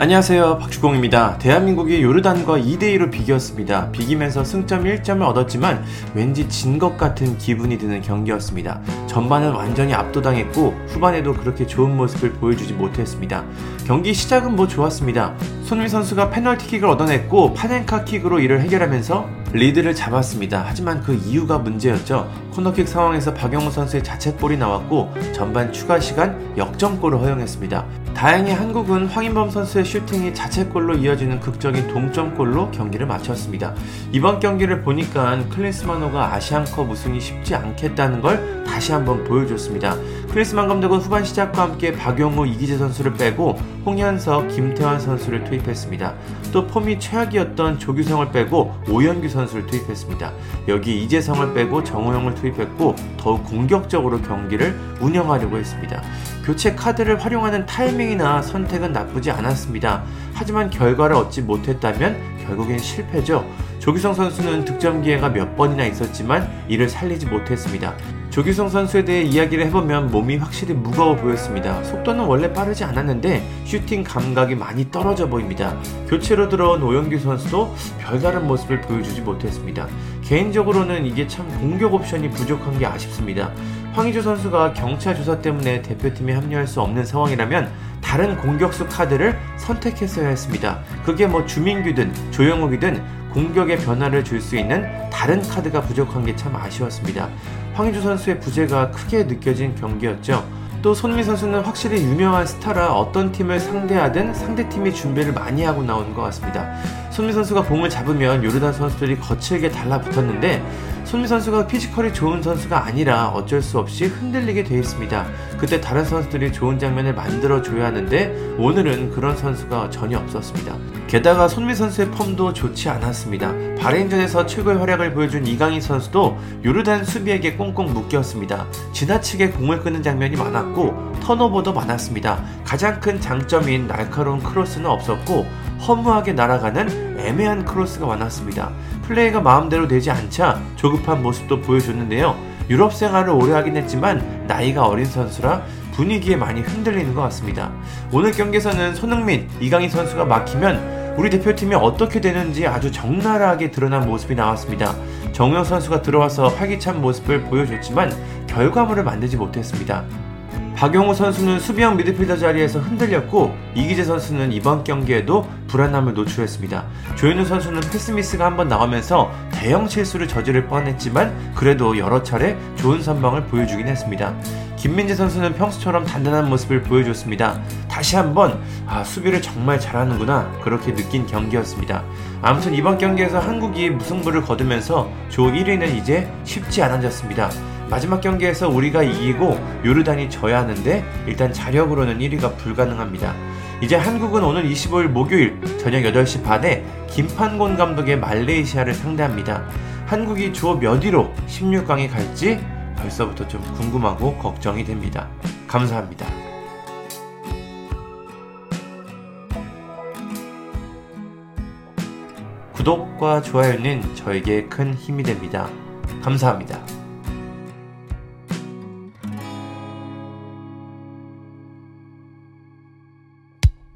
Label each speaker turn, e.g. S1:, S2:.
S1: 안녕하세요 박주공입니다. 대한민국이 요르단과 2대2로 비겼습니다. 비기면서 승점 1점을 얻었지만 왠지 진 것 같은 기분이 드는 경기였습니다. 전반은 완전히 압도당했고 후반에도 그렇게 좋은 모습을 보여주지 못했습니다. 경기 시작은 뭐 좋았습니다. 손미 선수가 페널티킥을 얻어냈고 파넨카 킥으로 이를 해결하면서 리드를 잡았습니다. 하지만 그 이유가 문제였죠. 코너킥 상황에서 박영호 선수의 자책골이 나왔고 전반 추가 시간 역전골을 허용했습니다. 다행히 한국은 황인범 선수의 슈팅이 자책골로 이어지는 극적인 동점골로 경기를 마쳤습니다. 이번 경기를 보니까 클린스만호가 아시안컵 우승이 쉽지 않겠다는 걸 다시 한번 보여줬습니다. 클린스만 감독은 후반 시작과 함께 박용호, 이기재 선수를 빼고 홍현석, 김태환 선수를 투입했습니다. 또 폼이 최악이었던 조규성을 빼고 오연규 선수를 투입했습니다. 여기 이재성을 빼고 정호영을 투입했고 더욱 공격적으로 경기를 운영하려고 했습니다. 교체 카드를 활용하는 타이밍이나 선택은 나쁘지 않았습니다. 하지만 결과를 얻지 못했다면 결국엔 실패죠. 조규성 선수는 득점 기회가 몇 번이나 있었지만 이를 살리지 못했습니다. 조규성 선수에 대해 이야기를 해보면 몸이 확실히 무거워 보였습니다. 속도는 원래 빠르지 않았는데 슈팅 감각이 많이 떨어져 보입니다. 교체로 들어온 오영규 선수도 별다른 모습을 보여주지 못했습니다. 개인적으로는 이게 참 공격 옵션이 부족한 게 아쉽습니다. 황희조 선수가 경찰 조사 때문에 대표팀에 합류할 수 없는 상황이라면 다른 공격수 카드를 선택했어야 했습니다. 그게 뭐 주민규든 조영욱이든 공격의 변화를 줄 수 있는 다른 카드가 부족한 게 참 아쉬웠습니다. 황희조 선수의 부재가 크게 느껴진 경기였죠. 또 손미 선수는 확실히 유명한 스타라 어떤 팀을 상대하든 상대팀이 준비를 많이 하고 나온 것 같습니다. 손미 선수가 공을 잡으면 요르단 선수들이 거칠게 달라붙었는데 손흥민 선수가 피지컬이 좋은 선수가 아니라 어쩔 수 없이 흔들리게 돼 있습니다. 그때 다른 선수들이 좋은 장면을 만들어 줘야 하는데 오늘은 그런 선수가 전혀 없었습니다. 게다가 손흥민 선수의 폼도 좋지 않았습니다. 바레인전에서 최고의 활약을 보여준 이강인 선수도 요르단 수비에게 꽁꽁 묶였습니다. 지나치게 공을 끄는 장면이 많았고 턴오버도 많았습니다. 가장 큰 장점인 날카로운 크로스는 없었고 허무하게 날아가는 애매한 크로스가 많았습니다. 플레이가 마음대로 되지 않자 조급한 모습도 보여줬는데요. 유럽 생활을 오래 하긴 했지만 나이가 어린 선수라 분위기에 많이 흔들리는 것 같습니다. 오늘 경기에서는 손흥민, 이강인 선수가 막히면 우리 대표팀이 어떻게 되는지 아주 적나라하게 드러난 모습이 나왔습니다. 정우영 선수가 들어와서 활기찬 모습을 보여줬지만 결과물을 만들지 못했습니다. 박용호 선수는 수비형 미드필더 자리에서 흔들렸고 이기재 선수는 이번 경기에도 불안함을 노출했습니다. 조현우 선수는 패스미스가 한번 나오면서 대형 실수를 저지를 뻔했지만 그래도 여러 차례 좋은 선방을 보여주긴 했습니다. 김민재 선수는 평소처럼 단단한 모습을 보여줬습니다. 다시 한번 아, 수비를 정말 잘하는구나 그렇게 느낀 경기였습니다. 아무튼 이번 경기에서 한국이 무승부를 거두면서 조 1위는 이제 쉽지 않아졌습니다. 마지막 경기에서 우리가 이기고 요르단이 져야 하는데 일단 자력으로는 1위가 불가능합니다. 이제 한국은 오늘 25일 목요일 저녁 8시 반에 김판곤 감독의 말레이시아를 상대합니다. 한국이 주어 몇 위로 16강에 갈지 벌써부터 좀 궁금하고 걱정이 됩니다. 감사합니다. 구독과 좋아요는 저에게 큰 힘이 됩니다. 감사합니다.